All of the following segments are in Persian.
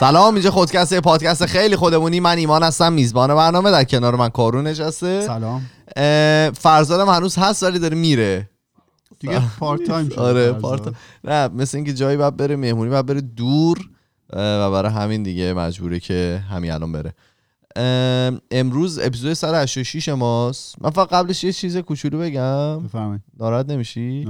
سلام اینجا خودکسته پادکست خیلی خودمونی. من ایمان هستم میزبان برنامه. در کنار من کارون نشسته. سلام. فرزادم هنوز هست ولی داره میره. دیگه پارت تایم شد آره. پارت نه مثل اینکه جایی باید بره مهمونی باید بره دور و برای همین دیگه مجبوره که همین الان بره. امروز اپیزود 186 ماست. من فقط قبلش یه چیز کوچولو بگم. بفرمایید. ناراحت نمیشی.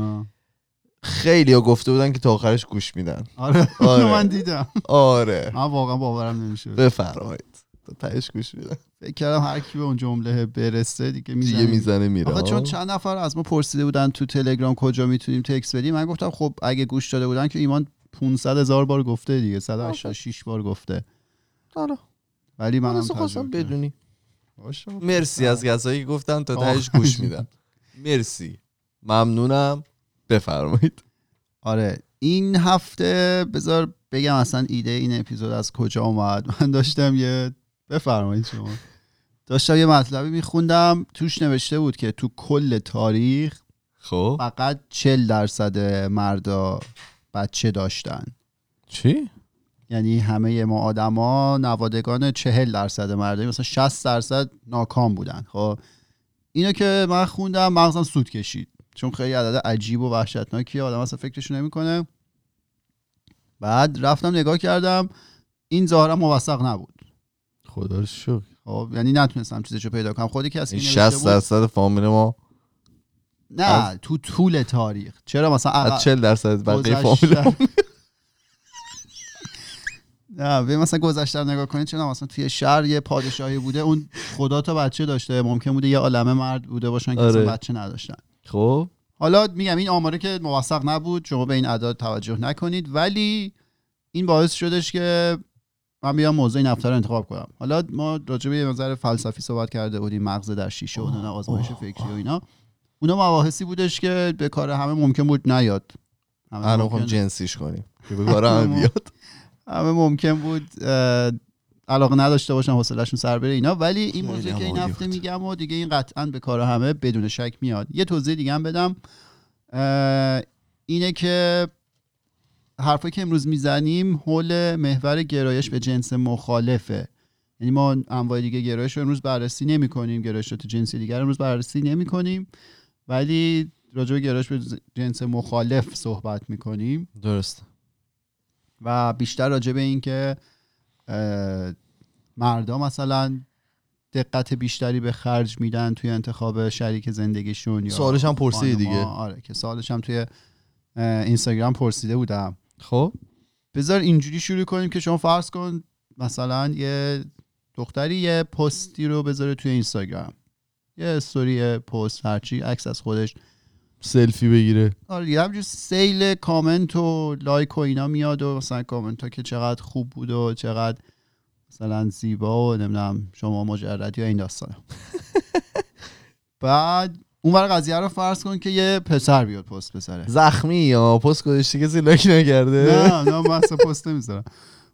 خیلی ها گفته بودن که تا آخرش گوش میدن. آره. آره. من دیدم. آره. من واقعا باورم نمیشه بفرمایید. تا تهش گوش میدن. فکر کردم هر کی به اون جمله برسه دیگه دیگه می‌زنه می‌زنه میره. آقا چون چند نفر از ما پرسیده بودن تو تلگرام کجا می‌تونیم تکس بدیم من گفتم خب اگه گوش داده بودن که ایمان 500 هزار بار گفته دیگه 186 بار گفته. آره. ولی من منم خواستم. بدونی. مرسی از کسایی که گفتن تا. تهش گوش میدن. مرسی. ممنونم. بفرمایید. آره این هفته بذار بگم اصلا ایده این اپیزود از کجا اومد. من داشتم یه بفرمایید شما. داشتم یه مطلبی میخوندم توش نوشته بود که تو کل تاریخ خب. فقط 40 درصد مردا بچه داشتن. چی؟ یعنی همه ما آدما نوادگان 40 درصد مردا مثلا 60 درصد ناکام بودن خب. اینو که من خوندم مغزم سود کشید. چون خیلی عدد عجیب و وحشتناکیه آدم اصلا فکرشو نمی‌کنه. بعد رفتم نگاه کردم این ظاهرا موثق نبود. خدا رو شکر. خب یعنی نتونستم چیزشو پیدا کنم. خودی کسی این که نوشته 60 بود درصد فامیل ما نه از- تو طول تاریخ. چرا مثلا از 40 درصد بقیه فامیل نه به مثلا گذشته نگاه کنید چون مثلا توی شهر یه پادشاهی بوده اون خدا تا بچه داشته. ممکن بوده یه عالمه مرد بوده باشن که آره. بچه نداشتن. خب. حالا میگم این آماره که موثق نبود شما به این اعداد توجه نکنید ولی این باعث شدش که من بیام موضوع این هفته رو انتخاب کنم. حالا ما راجع به یه نظر فلسفی صحبت کرده بودیم مغز در شیشه و آزمایش فکری و اینا. اونا مباحثی بودش که به کار همه ممکن بود نیاد. همه الان ممکن- جنسیش کنیم که به کار همه بیاد. همه ممکن بود علاقه نداشته باشن حوصله‌شون سر بره اینا. ولی این موضوع که این هفته. میگم و دیگه این قطعا به کار همه بدون شک میاد. یه توضیح دیگه هم بدم. اینه که حرفایی که امروز می‌زنیم حول محور گرایش به جنس مخالفه. یعنی ما انواع دیگه گرایش رو امروز بررسی نمی کنیم گرایشات جنسی دیگر رو امروز بررسی نمی کنیم ولی راجع به گرایش به جنس مخالف صحبت می‌کنیم. درست و بیشتر راجع به این که مردا مثلا دقت بیشتری به خرج میدن توی انتخاب شریک زندگیشون یا سوالش هم پرسیدی خانوما. دیگه. آره که سوالش هم توی اینستاگرام پرسیده بودم خب بذار اینجوری شروع کنیم که شما فرض کن مثلا یه دختری یه پستی رو بذاره توی اینستاگرام یه استوری پست هرچی عکس از خودش سلفی بگیره. آره دیگه همینجور سیل کامنت و لایک و اینا میاد و مثلا کامنت ها که چقدر خوب بود و چقدر مثلا زیبا و نمی‌دونم شما مجردی یا این داستان بعد اون ور قضیه رو فرض کن که یه پسر بیاد پست بذاره. زخمی یا پست گذاشتی کسی لایک نکرده؟ نه نه من اصلا پست نمی‌ذارم.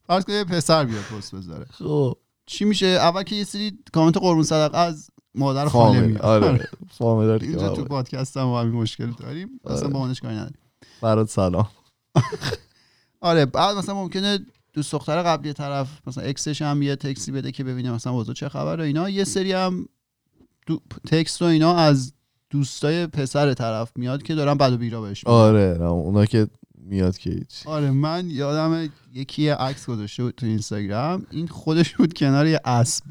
فرض کن یه پسر بیاد پست بذاره. خب. چی میشه؟ اول که یه سری کامنت قربون صدقه از مادر خاله میاد. آره فامیل داری اینجا تو که پادکست هم همین مشکل داریم. اصلا آره. با اونش کاری نداریم. برات سلام. آره بعد مثلا ممکنه دوست دختر قبلی طرف مثلا اکسش هم یه تکسی بده که ببینه مثلا وضع چه خبر و اینا یه سری هم دو... تکست و اینا از دوستای پسر طرف میاد که دارن بد و بیرا بهش. آره اونا که میاد که هیچ. آره من یادم یکی عکس گذاشته بود تو اینستاگرام. این خودش بود کنار یه اسب.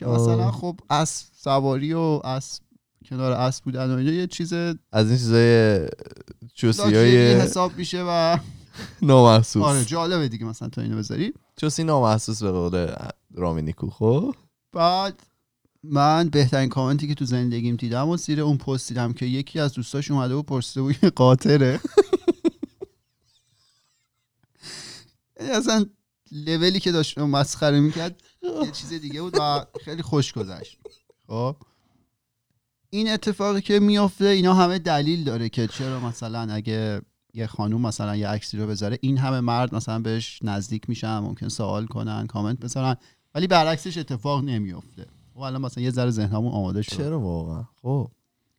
که مثلا. خب اسب سواری و اسب کنار اسب بودن و اینا یه چیز از این چیزای چوسی های حساب میشه و نامحسوس. آره جالبه دیگه مثلا تو اینو بذاری. چوسی نامحسوس به قول رامینیکو خب؟ بعد من بهترین کامنتی که تو زندگیم دیدم و زیر اون پست دیدم که یکی از دوستاش اومده و پرسیده بود قاطره. یعنی اصلا لولی که داشت مسخره می‌کرد یه چیز دیگه بود و خیلی خوش گذشت. خب؟ این اتفاقی که میافته اینا همه دلیل داره که چرا مثلا اگه یه خانوم مثلا یه عکسی رو بذاره این همه مرد مثلا بهش نزدیک میشن ممکن سوال کنن کامنت بذارن ولی برعکسش اتفاق نمیفته و الان مثلا یه ذره ذهنمون آماده شد. چرا واقعا؟ خب.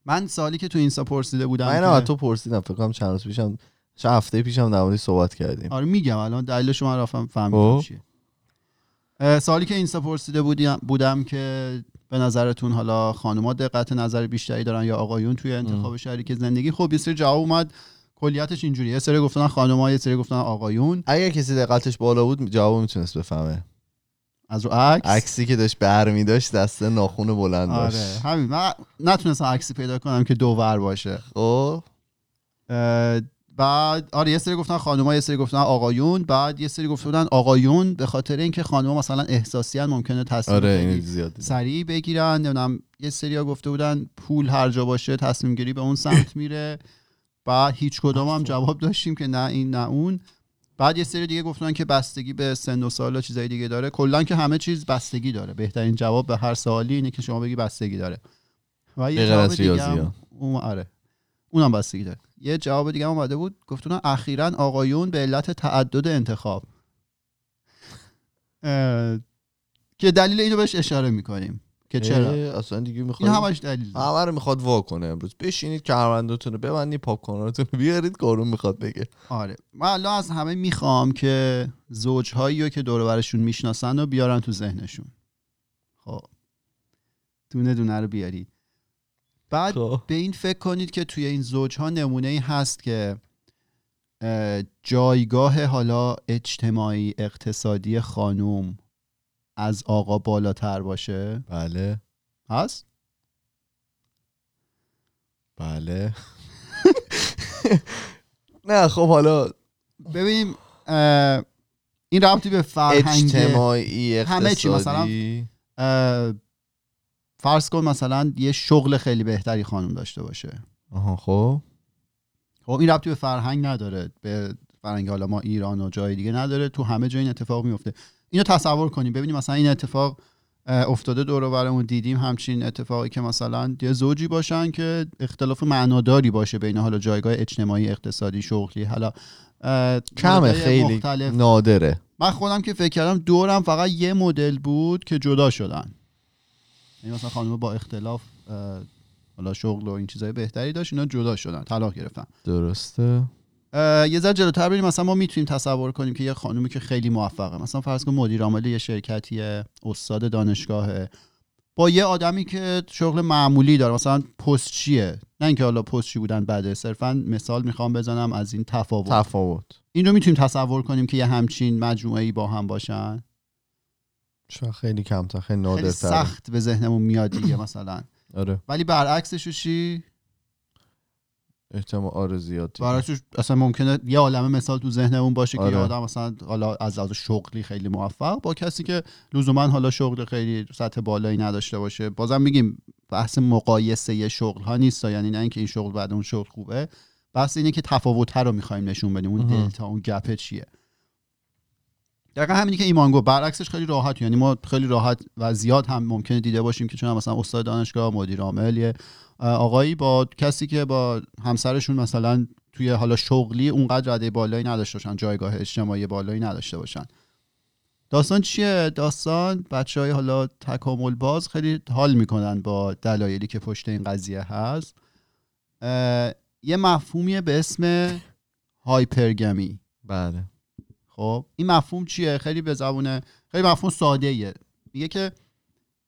من سالی که تو اینستا پرسیده بودم من که- تو پرسیدم فکر کنم چند روز پیشم چه هفته پیشم در صحبت کردیم. آره میگم الان دلیل شما رفتم فهمیدم خب. چیه. سوالی که اینستا پرسیده بودیم بودم که به نظرتون حالا خانوما دقت نظر بیشتری دارن یا آقایون توی انتخاب شریک زندگی؟ خب یه سری جواب اومد کلیتش اینجوری یه سری گفتن خانوما یه سری گفتن آقایون. اگر کسی دقتش بالا بود جواب می‌تونست بفهمه. از رو عکس؟ عکسی که داشت برمی داشت دسته ناخون بلند آره. داشت. همین. من نتونستم عکسی پیدا کنم که دوور باشه. خب. بعد آره یه سری گفتن خانوما یه سری گفتن آقایون. بعد یه سری گفته بودن آقایون به خاطر اینکه خانوما مثلا احساسی ممکنه تصمیم آره دیدم. سریع بگیرن نمی‌دونم یه سریا گفته بودن پول هر جا باشه تصمیم گیری به اون سمت میره. بعد هیچ کدوم هم جواب داشتیم که نه این نه اون. بعد یه سری دیگه گفتن که بستگی به سن و سال و چیزای دیگه داره. کلا که همه چیز بستگی داره. بهترین جواب به هر سوالی اینه که شما بگی بستگی داره. و یه جواب دیگه هم. اون آره. اونم بستگی داره یه جواب دیگه هم اومده بود. گفتن اخیرا آقایون به علت تعدد انتخاب. که دلیل اینو بهش اشاره می‌کنیم. که چرا؟ اصلا دیگه این می‌خواد همش دلیل. همه رو می‌خواد وا کنه امروز. بشینید کمربندتون رو ببندید پاپکورناتون رو بیارید کارون می‌خواد بگه. آره. من الان از همه می‌خوام که زوجهایی رو که دور برشون می‌شناسن رو بیارن تو ذهنشون. خب. دونه دونه رو بیارید. بعد خب. به این فکر کنید که توی این زوجها نمونه ای هست که اه، جایگاه حالا اجتماعی اقتصادی خانوم از آقا بالاتر باشه بله هست؟ بله نه خب حالا ببینیم این ربطی به فرهنگ اجتماعی همه چی، مثلا اقتصادی فرض کن مثلا یه شغل خیلی بهتری خانم داشته باشه. آها خب. خب این ربطی به فرهنگ نداره. به فرهنگ حالا ما ایران و جای دیگه نداره. تو همه جای این اتفاق میفته. اینو تصور کنیم. ببینیم مثلا این اتفاق افتاده دور و برمون. دیدیم همچین اتفاقی که مثلا یه زوجی باشن که اختلاف معناداری باشه بین حالا جایگاه اجتماعی اقتصادی شغلی. حالا کمه خیلی مختلف. نادره. من خودم که فکر کردم دورم فقط یه مدل بود که جدا شدن. یعنی مثلا خانم با اختلاف حالا شغل و این چیزای بهتری داشت اینا جدا شدن طلاق گرفتن. درسته. یه ذره جلوتر بریم مثلا ما می‌تونیم تصور کنیم که یه خانومی که خیلی موفقه. مثلا فرض کن مدیر عامل یه شرکتیه استاد دانشگاهه. با یه آدمی که شغل معمولی داره مثلا پستچیه نه اینکه حالا پستچی بودن بده. صرفا مثال می‌خوام بزنم از این تفاوت. تفاوت. این رو می‌تونیم تصور کنیم که یه همچین مجموعه ای با هم باشن؟ شاید خیلی کمتر خیلی خیلی نادرتر. سخت به ذهنمون میاد دیگه مثلا. آره. ولی برعکسش چی؟ احتمال آره زیاد. برعکسش اصلا ممکنه یه عالمه مثال تو ذهنمون باشه که آره. یه آدم مثلا حالا از لحاظ شغلی خیلی موفق با کسی که لزوما حالا شغل خیلی سطح بالایی نداشته باشه. بازم میگیم بحث مقایسه شغل ها نیست یعنی نه اینکه این شغل بعد اون شغل خوبه. بحث اینه که تفاوت رو می‌خوایم نشون بدیم. اون. دلتا اون گپه چیه. دقیقا همینی که ایمان گفت. برعکسش خیلی راحت. یعنی ما خیلی راحت و زیاد هم ممکنه دیده باشیم که چون مثلا استاد دانشگاه مدیر عامل آقایی با کسی که با همسرشون مثلا توی حالا شغلی اونقدر رده بالایی نداشته باشن جایگاه اجتماعی بالایی نداشته باشن. داستان چیه؟ داستان بچه های حالا تکامل باز خیلی حال می‌کنن با دلایلی که پشت این قضیه هست. یه مفهومیه به اسم hypergamy. بله. خب این مفهوم چیه؟ خیلی به زبونه خیلی مفهوم ساده ایه میگه که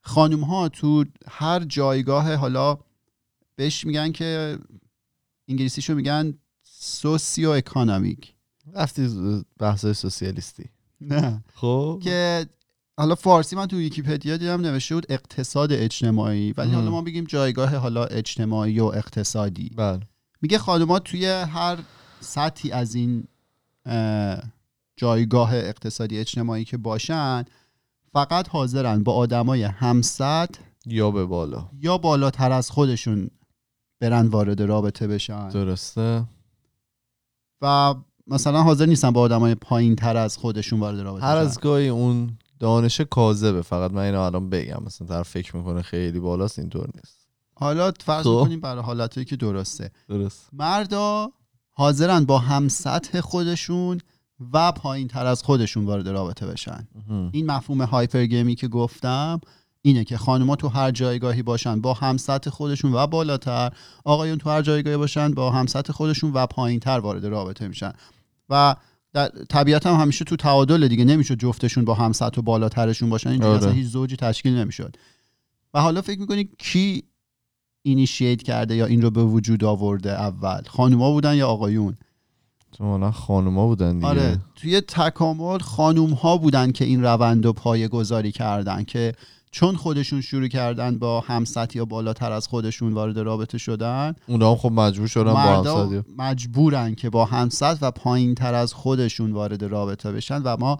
خانم ها تو هر جایگاه حالا بهش میگن که انگلیسیشو میگن socioeconomic رفتی بحث سوسیالیستی. نه. خب. که حالا فارسی من تو ویکیپدیا دیدم نوشته بود اقتصاد اجتماعی ولی. حالا ما بگیم جایگاه حالا اجتماعی و اقتصادی. بله. میگه خانوما توی هر سطحی از این جایگاه اقتصادی اجتماعی که باشن فقط حاضرن با آدمای همسط یا به بالا. یا بالاتر از خودشون برن وارد رابطه بشن. درسته. و مثلا حاضر نیستن با آدمای پایین تر از خودشون وارد رابطه هر. از گاهی اون دانش کاذبه. فقط من اینو الان بگم. مثلا طرف فکر می‌کنه خیلی بالاست اینطور نیست. حالا فرض خب. کنیم برای حالتایی که درسته. درست. مردا حاضرن با هم سطح خودشون و پایین تر از خودشون وارد رابطه بشن. این مفهوم هایپرگمی که گفتم اینه که خانوما تو هر جایگاهی باشن با همسط خودشون و بالاتر آقایون تو هر جایگاهی باشن با همسط خودشون و پایینتر وارد رابطه میشن. و در طبیعت هم همیشه تو تعادل دیگه نمیشه جفتشون با همسط و بالاترشون باشن. اینجوری آره. اصلا هیچ زوجی تشکیل نمی‌شد. و حالا فکر می‌کنی کی اینیشیت کرده یا این رو به وجود آورده اول؟ خانوما بودن یا آقایون؟ تو خانوما بودن دیگه. آره توی تکامل خانوم ها بودن که این روند رو پایه گذاری کردن که چون خودشون شروع کردن با همسط یا بالاتر از خودشون وارد رابطه شدن اونا هم خب مجبور شدن با همسطی مجبورن که با همسط و پایین تر از خودشون وارد رابطه بشن و ما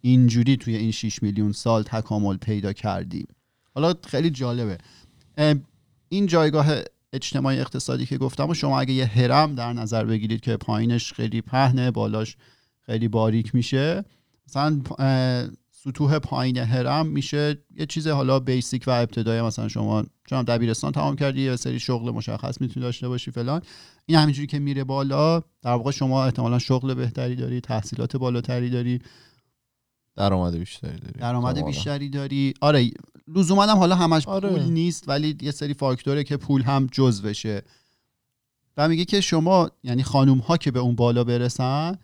اینجوری توی این 6 میلیون سال تکامل پیدا کردیم. حالا خیلی جالبه. این جایگاه اجتماعی اقتصادی که گفتم و شما اگه یه هرم در نظر بگیرید که پایینش خیلی پهنه بالاش خیلی باریک میشه مثلا سطوح پایین هرم میشه یه چیز حالا بیسیک و ابتدایی مثلا شما چون دبیرستان تمام کردی یه سری شغل مشخص می‌تونی داشته باشی فلان. این همینجوری که میره بالا در واقع شما احتمالا شغل بهتری داری تحصیلات بالاتری داری. درآمد بیشتری داری. درآمد. بیشتری داری. آره لزوما هم حالا همش آره. پول نیست ولی یه سری فاکتوره که پول هم جزوشه و میگه که شما یعنی خانوم ها که به اون بالا برسن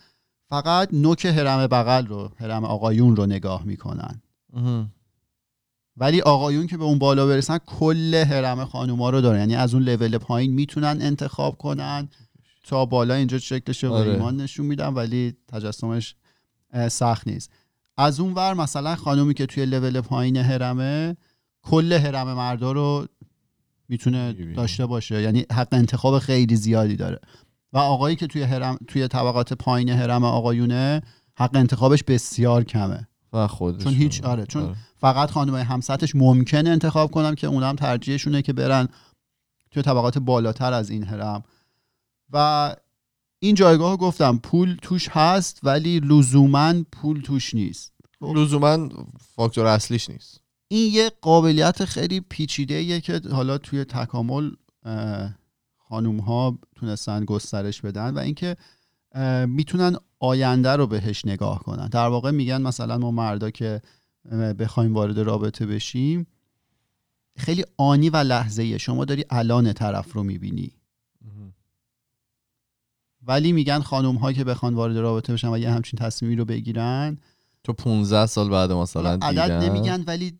فقط نوک هرم بغل رو هرم آقایون رو نگاه می‌کنن. ولی آقایون که به اون بالا برسن کل هرم خانوما رو دارن یعنی از اون لول پایین می‌تونن انتخاب کنن تا بالا اینجا شکلش رو آره. ایمان نشون میدم ولی تجسمش سخت نیست از اون ور مثلا خانومی که توی لول پایین هرمه کل هرم مردا رو می‌تونه. داشته باشه. یعنی حق انتخاب خیلی زیادی داره. و آقایی که توی هرم توی طبقات پایین هرم آقایونه حق انتخابش بسیار کمه. و خودش چون هیچ آره چون فقط خانمای همسطش ممکنه انتخاب کنن که اونم ترجیحشونه که برن توی طبقات بالاتر از این هرم و این جایگاه گفتم پول توش هست ولی لزوما پول توش نیست. لزوما فاکتور اصلیش نیست. این یه قابلیت خیلی پیچیده که حالا توی تکامل خانوم ها تونستن گسترش بدن و اینکه می‌تونن آینده رو بهش نگاه کنن. در واقع میگن مثلا ما مردا که بخوایم وارد رابطه بشیم خیلی آنی و لحظه. شما داری الان طرف رو می‌بینی. ولی میگن خانوم ها که بخوان وارد رابطه بشن و یه همچین تصمیمی رو بگیرن تو 15 سال بعد مثلا عدد دیدن نمیگن ولی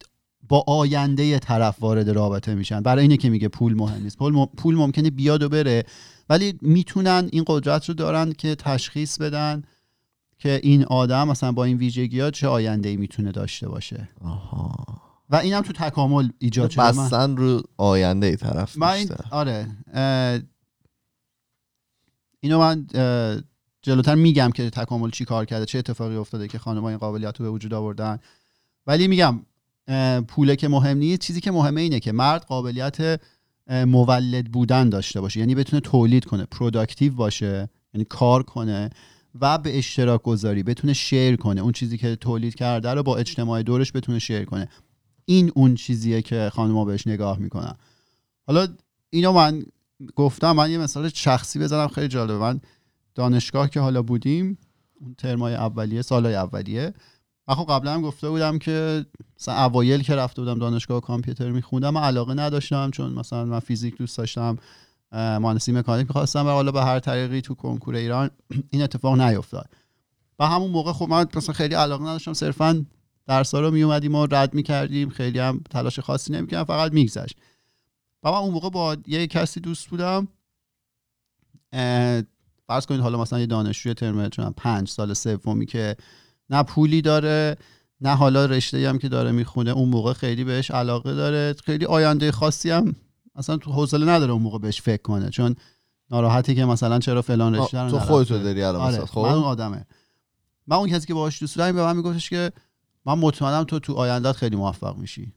با آینده طرف وارد رابطه میشن. برای اینه که میگه پول مهم نیست. پول, م- پول ممکنه بیاد و بره ولی می‌تونن این قدرت رو دارن که تشخیص بدن که این آدم مثلا با این ویژگی ها چه آینده ای می‌تونه داشته باشه. آها. و اینم تو تکامل ایجاد شده. بستن رو آینده ای طرف من این آره اه، اینو من جلوتر میگم که تکامل چی کار کرده چه اتفاقی افتاده که خانم‌ها این قابلیت رو به وجود آوردن. ولی میگم پوله که مهم نیست چیزی که مهمه اینه که مرد قابلیت مولد بودن داشته باشه. یعنی بتونه تولید کنه productive باشه یعنی کار کنه و به اشتراک گذاری بتونه share کنه. اون چیزی که تولید کرده رو با اجتماع دورش بتونه share کنه. این اون چیزیه که خانم‌ها بهش نگاه می‌کنن. حالا اینو من گفتم من یه مثال شخصی بزنم خیلی جالبه. من دانشگاه که حالا بودیم اون ترمای اولیه سالای اولیه من خب قبلا هم گفته بودم که مثلا اوایل که رفته بودم دانشگاه کامپیوتر میخوندم من علاقه نداشتم چون مثلا من فیزیک دوست داشتم مهندسی مکانیک می‌خواستم و حالا به هر طریقی تو کنکور ایران این اتفاق نیفتاد و همون موقع خب من مثلا خیلی علاقه نداشتم صرفا درسا رو میومدیم و رد می‌کردیم خیلی هم تلاش خاصی نمی‌کردم فقط میگذشت. و من اون موقع با یه کسی دوست بودم. فرض کنید حالا مثلا یه دانشجوی ترم چون پنج سال سومی که نه پولی داره نه حالا رشته هم که داره می‌خونه اون موقع خیلی بهش علاقه داره. خیلی آینده خاصی هم اصلا تو حوصله نداره اون موقع بهش فکر کنه چون ناراحتی که مثلا چرا فلان رشته رو تو. خودتو داری الان آره خب؟ من اون آدمه. من اون کسی که باهاش دوست بودم به من میگفتش که من مطمئنم تو تو آیندهت خیلی موفق میشی.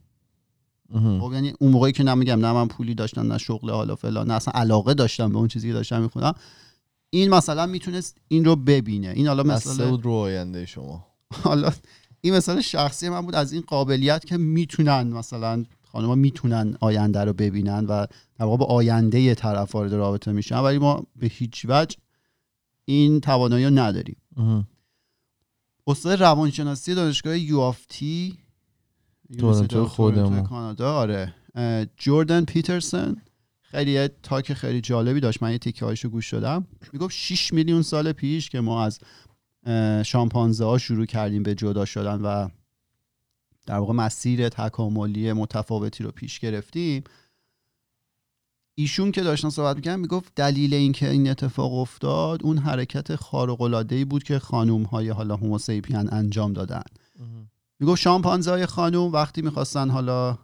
یعنی اون موقعی که نمیگم نه من پولی داشتم نه شغل حالا فلان نه اصلا علاقه داشتم به اون چیزی که داشتم می‌خونم. این مثلا می‌تونست این رو ببینه. این حالا مثلا بود رو آینده شما. حالا این مثال شخصی من بود از این قابلیت که می‌تونن مثلا خانم‌ها می‌تونن آینده رو ببینن و در واقع با آینده طرف وارد رابطه میشن ولی ما به هیچ وجه این توانایی رو نداریم. استاد روانشناسی دانشگاه یوافتی تورنتو خودمون. کانادا آره. جوردن پیترسون خیلی یه تاک خیلی جالبی داشت. من یه تیکه هایشو گوش دادم. می‌گفت 6 میلیون سال پیش که ما از شامپانزه ها شروع کردیم به جدا شدن و در واقع مسیر تکاملی متفاوتی رو پیش گرفتیم. ایشون که داشتن صحبت می‌کنن می‌گفت دلیل اینکه این اتفاق افتاد اون حرکت خارق العاده ای بود که خانوم های حالا هوموسیپین انجام دادن. می‌گفت شامپانزه های خانوم وقتی می‌خواستن حالا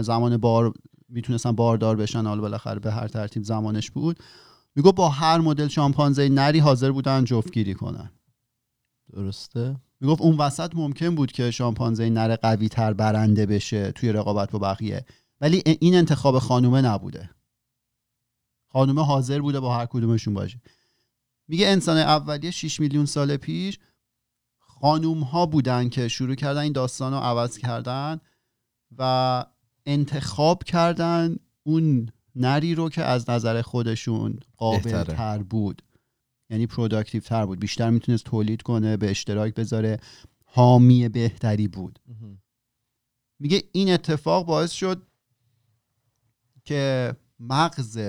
زمان بار می‌تونستن باردار بشن حالا بالاخره به هر ترتیب زمانش بود. می‌گفت با هر مدل شامپانزه نری حاضر بودن جفتگیری کنن. درسته. می‌گفت اون وسط ممکن بود که شامپانزه نر قوی تر برنده بشه توی رقابت با بقیه. ولی این انتخاب خانومه نبوده. خانومه حاضر بوده با هر کدومشون باشه. میگه انسان اولیه 6 میلیون سال پیش خانوم ها بودن که شروع کردن این داستان رو عوض کردن و انتخاب کردن اون نری رو که از نظر خودشون قابل. تر بود. یعنی productive تر بود. بیشتر می‌تونست تولید کنه به اشتراک بذاره. حامی بهتری بود. میگه این اتفاق باعث شد که مغز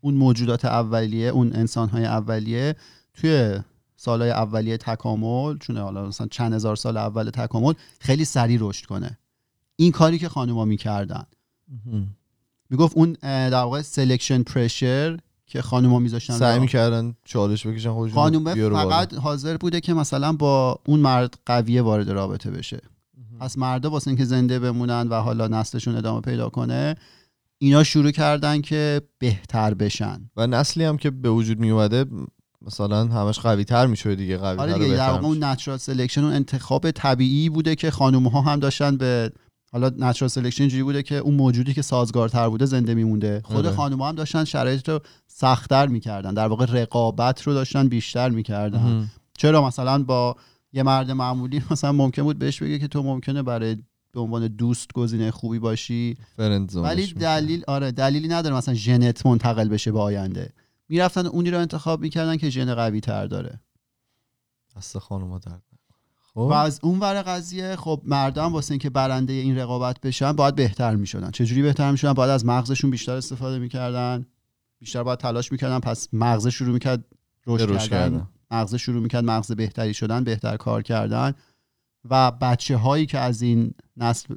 اون موجودات اولیه اون انسانهای اولیه توی سالهای اولیه تکامل چون حالا مثلا چند هزار سال اول تکامل خیلی سریع رشد کنه. این کاری که خانوما می‌کردن. می‌گفت اون در واقع selection pressure که خانوما میذاشتن سعی می‌کردن چالش بکشن خودشون خانومه. فقط حاضر بوده که مثلا با اون مرد قویه وارد رابطه بشه. پس مردا واسه اینکه زنده بمونن و حالا نسلشون ادامه پیدا کنه اینا شروع کردن که بهتر بشن. و نسلی هم که به وجود می اومده مثلا همش قوی تر میشه دیگه قوی آره دیگه در اون. natural selection اون انتخاب طبیعی بوده که خانوم ها هم داشتن به حالا natural selection اینجوری بوده که اون موجودی که سازگارتر بوده زنده میمونده خود آره. خانوم هم داشتن شرایط رو سختتر می‌کردن در واقع رقابت رو داشتن بیشتر می‌کردن. چرا مثلا با یه مرد معمولی مثلا ممکن بود بهش بگه که تو ممکنه برای به عنوان دوست گزینه خوبی باشی ولی. دلیل آره دلیلی نداره مثلا ژنت منتقل بشه به آینده می‌رفتن اونی رو انتخاب می‌کردن که ژن قوی تر داره. دست خانوما درد. و خب؟ از اون ور قضیه خب مردم واسه اینکه برنده این رقابت بشن باید بهتر می‌شدن. چجوری بهتر می‌شدن؟ باید از مغزشون بیشتر استفاده می‌کردن. بیشتر باید تلاش می‌کردن پس مغز شروع می‌کرد رشد کردن. کردن. مغز شروع می‌کرد مغز بهتری شدن بهتر کار کردن. و بچه هایی که از این نسل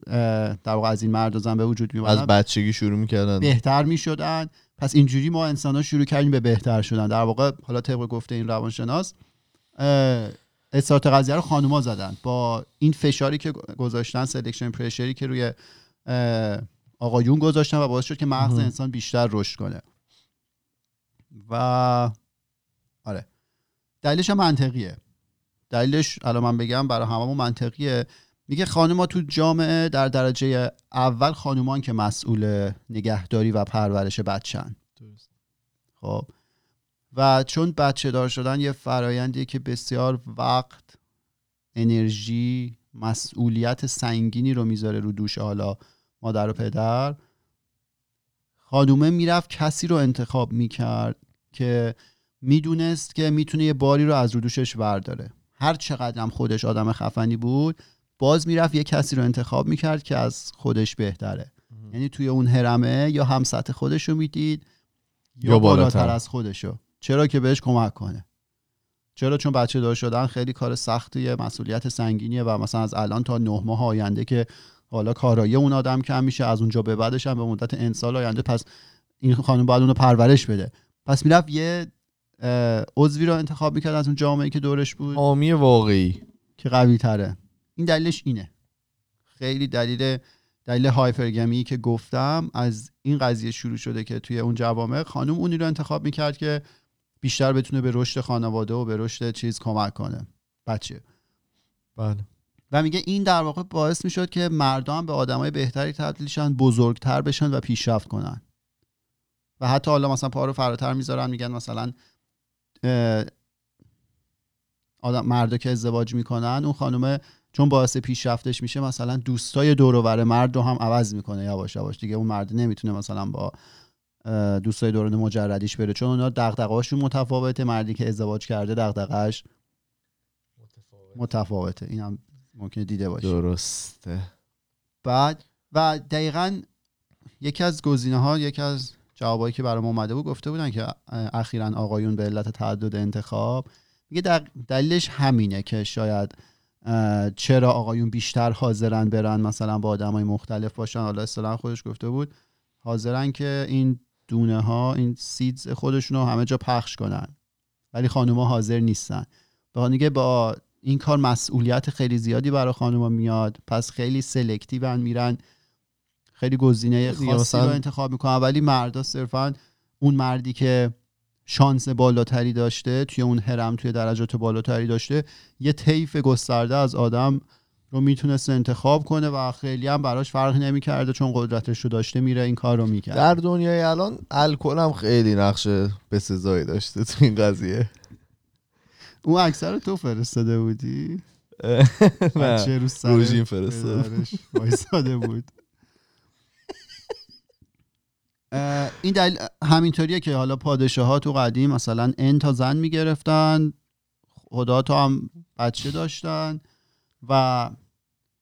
در واقع از این مرد و زن به وجود می از بچگی شروع می‌کردن. بهتر می شدن پس اینجوری ما انسان ها شروع کردیم به بهتر شدن. در واقع حالا طبق گفته این روانشناس استارت قضیه رو خانوما زدن. با این فشاری که گذاشتن selection pressure ی که روی آقایون گذاشتن و باعث شد که مغز. انسان بیشتر رشد کنه. و آره. دلیلش هم منطقیه. دلیلش الان من بگم برای هممون منطقیه. میگه خانوما تو جامعه در درجه اول خانومان که مسئول نگهداری و پرورش بچن خب. و چون بچه دار شدن یه فرایندیه که بسیار وقت انرژی مسئولیت سنگینی رو می‌ذاره رو دوش حالا مادر و پدر. خانومه می‌رفت کسی رو انتخاب می‌کرد که می‌دونست که می‌تونه یه باری رو از رو دوشش برداره. هر چقدر هم خودش آدم خفنی بود باز می‌رفت یه کسی رو انتخاب می‌کرد که از خودش بهتره. یعنی توی اون هرمه یا هم سطح خودش رو می‌دید یا, یا بالاتر. بالاتر. از خودشو چرا که بهش کمک کنه؟ چرا؟ چون بچه دار شدن خیلی کار سختیه مسئولیت سنگینیه و مثلا از الان تا نه ماه آینده که حالا کارایی اون آدم کم میشه از اونجا به بعدش هم به مدت انسال آینده پس این خانم باید اونو پرورش بده. پس می‌رفت یه عضوی رو انتخاب می‌کرد از اون جامعه که دورش بود. حامی واقعی. که قوی تره این دلیلش اینه. خیلی دلیل دلیل هایپرگمی که گفتم از این قضیه شروع شده که توی اون جوامع خانم اونی رو انتخاب می‌کرد که بیشتر بتونه به رشد خانواده و به رشد چیز کمک کنه. بچه. بله. و میگه این در واقع باعث می‌شد که مردم به آدمای بهتری تبدیل شن بزرگتر بشن و پیشرفت کنن. و حتی حالا مثلا پا رو فراتر می‌ذارن میگن مثلا آدم مردا که ازدواج می‌کنن اون خانومه چون باعث پیشرفتش میشه مثلا دوستای دور و بر مرد رو هم عوض می‌کنه یواش یواش. دیگه اون مرد نمی‌تونه مثلا با دوستای دوران مجردیش بره. چون اونا دغدغه‌هاشون متفاوته. مردی که ازدواج کرده دغدغه‌اش متفاوته. این هم ممکنه دیده باشی درسته. بعد و دقیقا یکی از گزینه ها یکی از جوابایی که برام اومده بود گفته بودن که اخیرا آقایون به علت تعدد انتخاب میگه دلیلش همینه که شاید چرا آقایون بیشتر حاضرن برن مثلا با آدمای مختلف باشن؟ حالا اصطلاحا خودش گفته بود حاضرن که این دونه ها این سیدز خودشون رو همه جا پخش کنن. ولی خانوما حاضر نیستن. به با این کار مسئولیت خیلی زیادی برای خانوما میاد. پس خیلی سلکتیو میرن. خیلی گزینه خاصی رو انتخاب می‌کنن. ولی مردا صرفا اون مردی که شانس بالاتری داشته توی اون هرم توی درجات بالاتری داشته یه طیف گسترده از آدم رو می‌تونست انتخاب کنه و خیلی هم براش فرقی نمی‌کرده چون قدرتش رو داشته میره این کار رو می‌کرد. در دنیای الان الکل هم خیلی نقش بسزایی داشته تو این قضیه. اون اکثر تو فرستاده بودی؟ نه روژین فرستاده. بود. این دلیل همینطوریه که حالا پادشاه ها تو قدیم مثلا ان تا زن می‌گرفتن خدا تا هم بچه داشتن و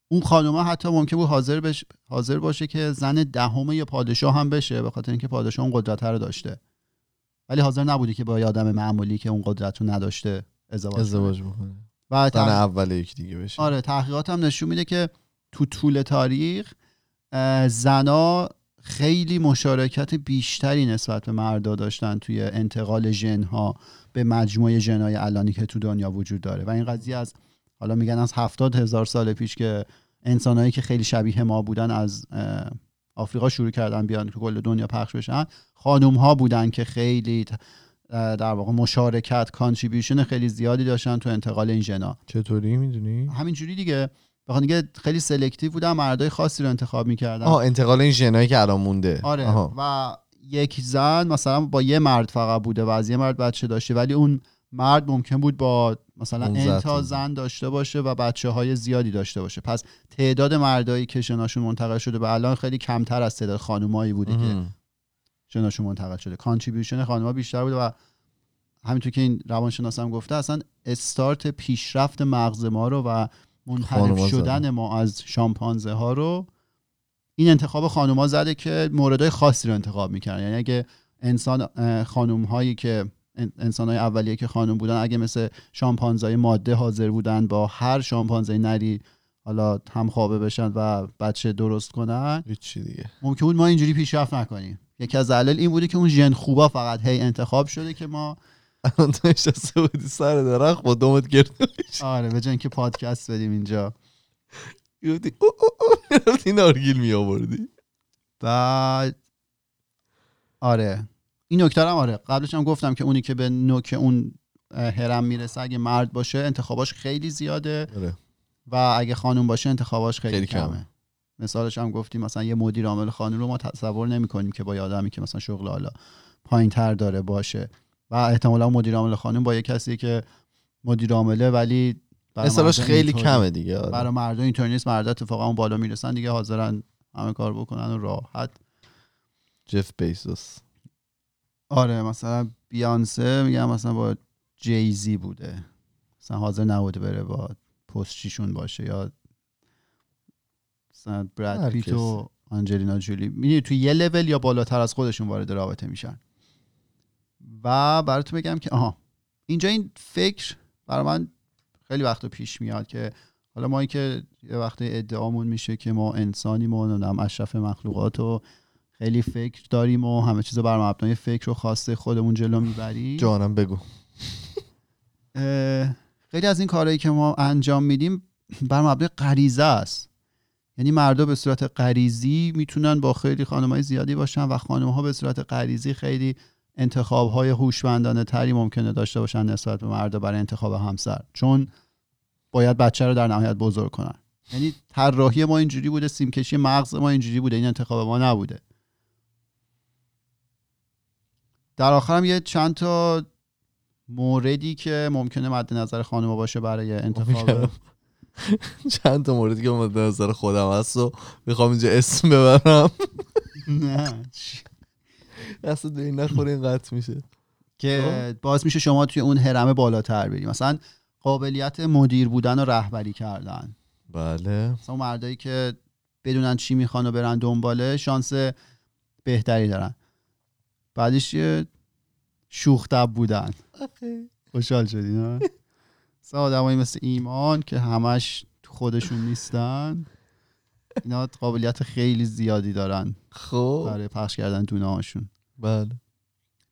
اون خانوما حتی ممکن بود حاضر, بش... حاضر باشه که زن دهم یا پادشاه هم بشه به خاطر اینکه پادشاه اون قدرت رو داشته. ولی حاضر نبودی که با یه آدم معمولی که اون قدرت رو نداشته ازدواج, ازدواج بکنه. و زن اول یک دیگه بشه. آره تحقیقات هم نشون میده که تو طول تاریخ زنا خیلی مشارکت بیشتری نسبت به مردا داشتن توی انتقال ژنها به مجموعه ژنهای الانی که تو دنیا وجود داره. و این قضیه از حالا میگن از هفتاد هزار سال پیش که انسانهایی که خیلی شبیه ما بودن از آفریقا شروع کردن بیان که کل دنیا پخش بشن خانوم ها بودن که خیلی در واقع مشارکت کانتریبیوشن خیلی زیادی داشتن تو انتقال این ژنا چطوری می‌دونی؟ همینجوری دیگه. بخاطر دیگه خیلی selective بودن مردای خاصی رو انتخاب می‌کردن. آه انتقال این ژنایی که الان مونده. آره و یک زن مثلا با یه مرد فقط بوده و از یه مرد بچه داشته ولی اون مرد ممکن بود با مثلا n تا زن داشته باشه و بچه های زیادی داشته باشه. پس تعداد مردایی که ژناشون منتقل شده به الان خیلی کمتر از تعداد خانومایی بوده که ژناشون منتقل شده. contribution خانوما بیشتر بوده و همینطور که این روانشناس هم گفته اصلا استارت پیشرفت مغز ما رو و منحرف شدن ما از شامپانزه ها رو این انتخاب خانوما زده که موردهای خاصی رو انتخاب می‌کنن یعنی اگه انسان خانوم هایی که انسان های اولیه که خانم بودن اگه مثل شامپانزای ماده حاضر بودن با هر شامپانزه نری حالا هم خوابه بشن و بچه درست کنن هیچی دیگه. ممکن بود ما اینجوری پیشرفت نکنیم. یکی از دلایل این بوده که اون ژن خوبا فقط هی انتخاب شده که ما الان تو نشسته بودی سر درخت با دومت گرد آره به که پادکست بدیم اینجا. گفتی نارگیل می آوردی بعد آره. این نکته هم آره. قبلش هم گفتم که اونی که به نوک اون هرم می‌رسه اگه مرد باشه انتخاباش خیلی زیاده. آره. و اگه خانوم باشه انتخاباش خیلی, خیلی کمه. مثالش هم گفتیم مثلا یه مدیر عامل خانم رو ما تصور نمی کنیم که با یه آدمی که مثلا شغل حالا پایین تر داره باشه. و احتمالا مدیر عامل خانم با یه کسی که مدیر عامله ولی مثالش خیلی کمه دیگه آره. برای مردم اینطوری نیست. مردا اتفاقا اون بالا می‌رسن دیگه حاضرن همه کار بکنن و راحت. جف بیزوس. آره مثلا بیانسه میگم مثلا با جیزی بوده. مثلا حاضر نبوده بره با پستچیشون باشه یا مثلا براد پیت و آنجلینا جولی. می‌دونی تو یه لول یا بالاتر از خودشون وارد رابطه میشن. و براتون بگم که آها. اینجا این فکر برای من خیلی وقت پیش میاد که حالا ما که یه وقت ادعامون میشه که ما انسانیم و نمی‌دونم اشرف مخلوقات و خیلی فکر داریم و همه چیز بر مبنای فکر و خواسته خودمون جلو می‌بریم. جانم بگو. خیلی از این کارهایی که ما انجام میدیم بر مبنای غریزه است. یعنی مردا به صورت غریزی می‌تونن با خیلی خانمای زیادی باشن و خانم ها به صورت غریزی خیلی انتخاب های هوشمندانه تری ممکنه داشته باشن نسبت به مردا برای انتخاب همسر. چون باید بچه رو در نهایت بزرگ کنن. یعنی طراحی ما اینجوری بوده سیمکشی مغز ما اینجوری بوده این انتخاب ما نبوده. در آخرم یه چند تا موردی که ممکنه مد نظر خانم باشه برای انتخاب. چند تا موردی که مد نظر خودم هست و می‌خوام اینجا اسم ببرم. نه دست به این نخوره این قطع میشه. که خب. باعث میشه شما توی اون هرم بالاتر بریم مثلا قابلیت مدیر بودن و رهبری کردن. بله. مثلا مردایی که بدونن چی می‌خوان و برن دنباله شانس بهتری دارن. بعدش یه شوخ طبع بودن خوشحال شدی نه؟ مثلا آدمایی مثل ایمان که همش تو خودشون نیستن اینا قابلیت خیلی زیادی دارن خب. برای پخش کردن دونه هاشون بله.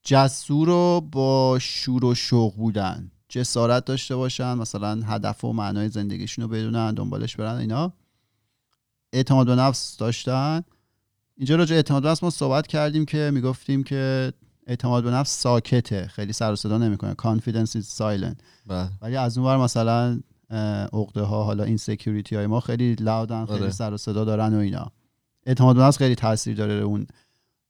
جسور و با شور و شوق بودن. جسارت داشته باشن مثلا هدف و معنای زندگیشون رو بدونن دنبالش برن اینا. اعتماد به نفس داشتن. اینجا راجع اعتماد به نفس ما صحبت کردیم که می‌گفتیم که اعتماد به نفس ساکته. خیلی سر و صدا نمی‌کنه. Confidence is silent. بله. ولی از اون ور مثلا عقده ها حالا این سکیوریتی های ما خیلی لاودن خیلی آره. سر و صدا دارن و اینا. اعتماد به نفس خیلی تاثیر داره اون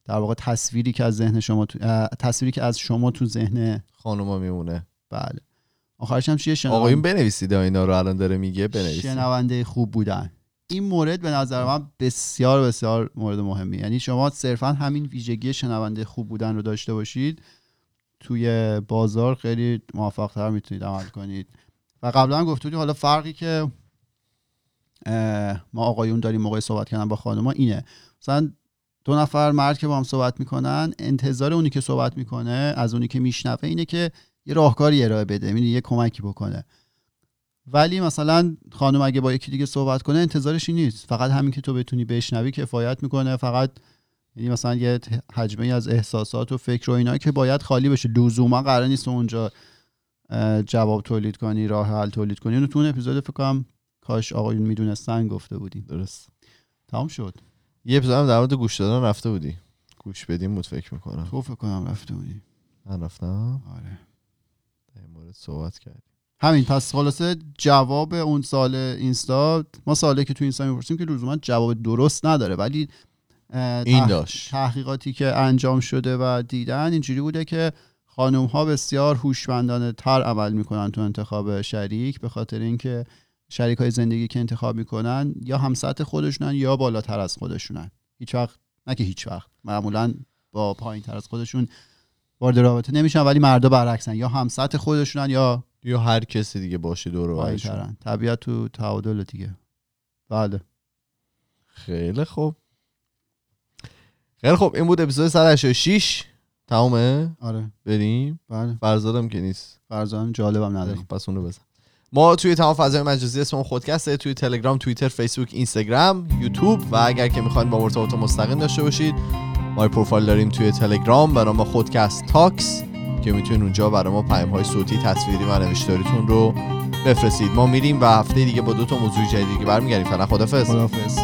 در واقع تصویری که از ذهن شما تو تصویری که از شما تو ذهن خانوما میمونه. بله. آخرش هم چیه؟ شنونده- آقایون بنویسید اینا رو الان داره میگه بنویسید. شنونده خوب بودن. این مورد به نظر من بسیار بسیار مورد مهمی یعنی شما صرفا همین ویژگی شنونده خوب بودن رو داشته باشید. توی بازار خیلی موفق تر می‌تونید عمل کنید. و قبلا هم گفته حالا فرقی که ما آقایون داریم موقع صحبت کردن با خانوما اینه. مثلا دو نفر مرد که با هم صحبت می‌کنن انتظار اونی که صحبت می‌کنه از اونی که میشنوه اینه که یه راهکاری ارائه بده یعنی یه کمکی بکنه. ولی مثلا خانم اگه با یکی دیگه صحبت کنه انتظارش این نیست. فقط همین که تو بتونی بشنوی کفایت می‌کنه. فقط یعنی مثلا یه حجمه از احساسات و فکر و اینا که باید خالی بشه. لزوما قرار نیست اونجا جواب تولید کنی راه حل تولید کنی. اینو تو اون اپیزود فکر کنم کاش آقایون می‌دونستن گفته بودیم. درست. تمام شد. یه اپیزود هم در مورد گوش دادن رفته بودی. گوش بدیم بود فکر می‌کنم. تو فکر کنم رفته بودی. من رفتم. آره. در این مورد صحبت کردیم. همین پس خلاصه جواب اون سال اینستا ما ساله که تو اینستا می‌پرسیم که لزوما جواب درست نداره ولی این داشت. تحقیقاتی که انجام شده و دیدن اینجوری بوده که خانم ها بسیار هوشمندانه تر عمل می‌کنن تو انتخاب شریک به خاطر اینکه شریک های زندگی که انتخاب می‌کنن یا هم سطح خودشونن یا بالاتر از خودشونن. هیچ وقت نه که هیچ وقت معمولا با پایین تر از خودشون وارد رابطه نمیشن ولی مردا برعکسن. یا هم سطح خودشونن یا یا هر کسی دیگه باشه دور و طبیعت تو تعادل دیگه. بله. خیلی خوب. خیلی خوب. این بود اپیزود 186 تمامه آره. بریم. بله. فرزادم که نیست. فرزان جالبم نداریم. خب، پس اونو بزن. ما توی تمام فضای مجازی اسممون خودکسته توی تلگرام توییتر فیسبوک اینستاگرام یوتیوب و اگر که می‌خواین با مرتبط مستقیم داشته باشید ما پروفایل داریم توی تلگرام به نام خودکست تاکس که می‌تونید اونجا برای ما پیام های صوتی تصویری و نوشتاریتون رو بفرستید. ما میریم و هفته دیگه با دو تا موضوع جدیدی که برمیگردیم. فعلا خدافظ خداحافظ.